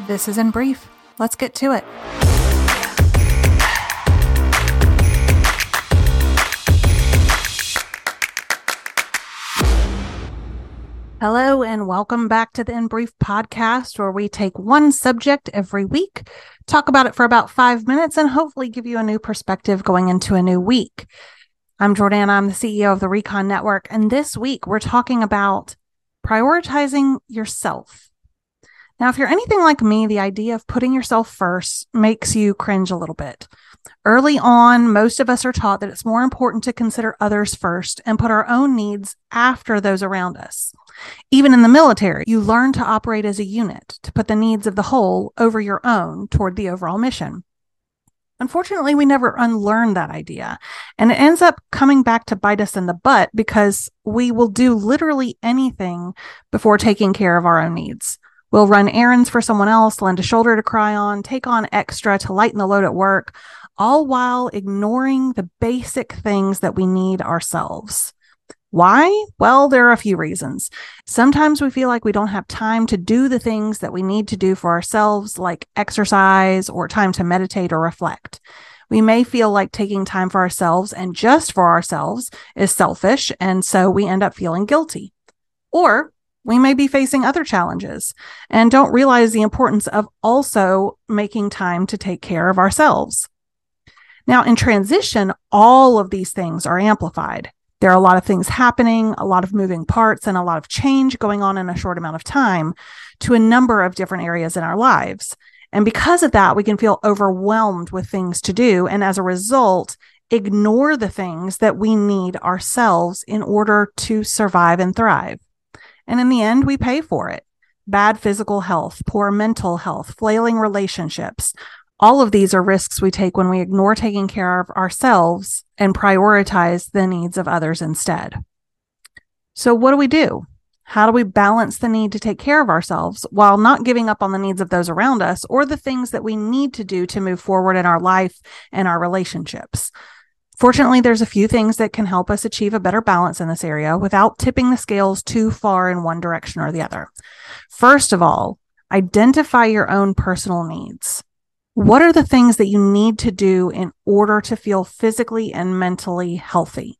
This is in brief. Let's get to it. Hello, and welcome back to the In Brief podcast, where we take one subject every week, talk about it for about five minutes, and hopefully give you a new perspective going into a new week. I'm Jordana. I'm the CEO of the Recon Network. And this week, we're talking about prioritizing yourself. Now, if you're anything like me, the idea of putting yourself first makes you cringe a little bit. Early on, most of us are taught that it's more important to consider others first and put our own needs after those around us. Even in the military, you learn to operate as a unit, to put the needs of the whole over your own toward the overall mission. Unfortunately, we never unlearn that idea. And it ends up coming back to bite us in the butt because we will do literally anything before taking care of our own needs. We'll run errands for someone else, lend a shoulder to cry on, take on extra to lighten the load at work, all while ignoring the basic things that we need ourselves. Why? Well, there are a few reasons. Sometimes we feel like we don't have time to do the things that we need to do for ourselves, like exercise or time to meditate or reflect. We may feel like taking time for ourselves and just for ourselves is selfish, and so we end up feeling guilty. Or we may be facing other challenges and don't realize the importance of also making time to take care of ourselves. Now, in transition, all of these things are amplified. There are a lot of things happening, a lot of moving parts, and a lot of change going on in a short amount of time to a number of different areas in our lives. And because of that, we can feel overwhelmed with things to do. And as a result, ignore the things that we need ourselves in order to survive and thrive. And in the end, we pay for it. Bad physical health, poor mental health, flailing relationships, all of these are risks we take when we ignore taking care of ourselves and prioritize the needs of others instead. So, what do we do? How do we balance the need to take care of ourselves while not giving up on the needs of those around us or the things that we need to do to move forward in our life and our relationships? Fortunately, there's a few things that can help us achieve a better balance in this area without tipping the scales too far in one direction or the other. First of all, identify your own personal needs. What are the things that you need to do in order to feel physically and mentally healthy?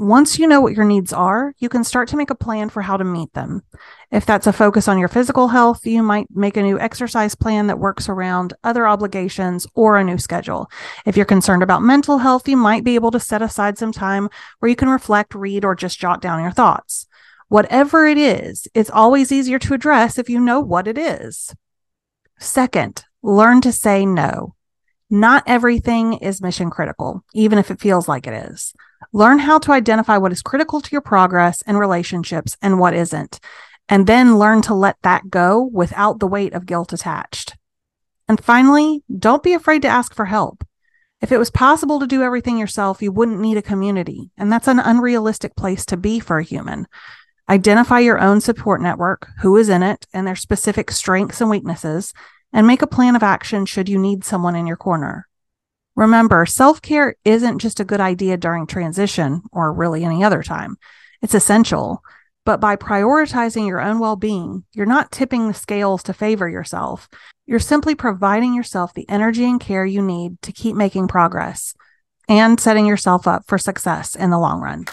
Once you know what your needs are, you can start to make a plan for how to meet them. If that's a focus on your physical health, you might make a new exercise plan that works around other obligations or a new schedule. If you're concerned about mental health, you might be able to set aside some time where you can reflect, read, or just jot down your thoughts. Whatever it is, it's always easier to address if you know what it is. Second, learn to say no. Not everything is mission critical, even if it feels like it is. Learn how to identify what is critical to your progress and relationships and what isn't, and then learn to let that go without the weight of guilt attached. And finally, don't be afraid to ask for help. If it was possible to do everything yourself, you wouldn't need a community, and that's an unrealistic place to be for a human. Identify your own support network, who is in it, and their specific strengths and weaknesses, and make a plan of action should you need someone in your corner. Remember, self care isn't just a good idea during transition or really any other time. It's essential. But by prioritizing your own well being, you're not tipping the scales to favor yourself. You're simply providing yourself the energy and care you need to keep making progress and setting yourself up for success in the long run.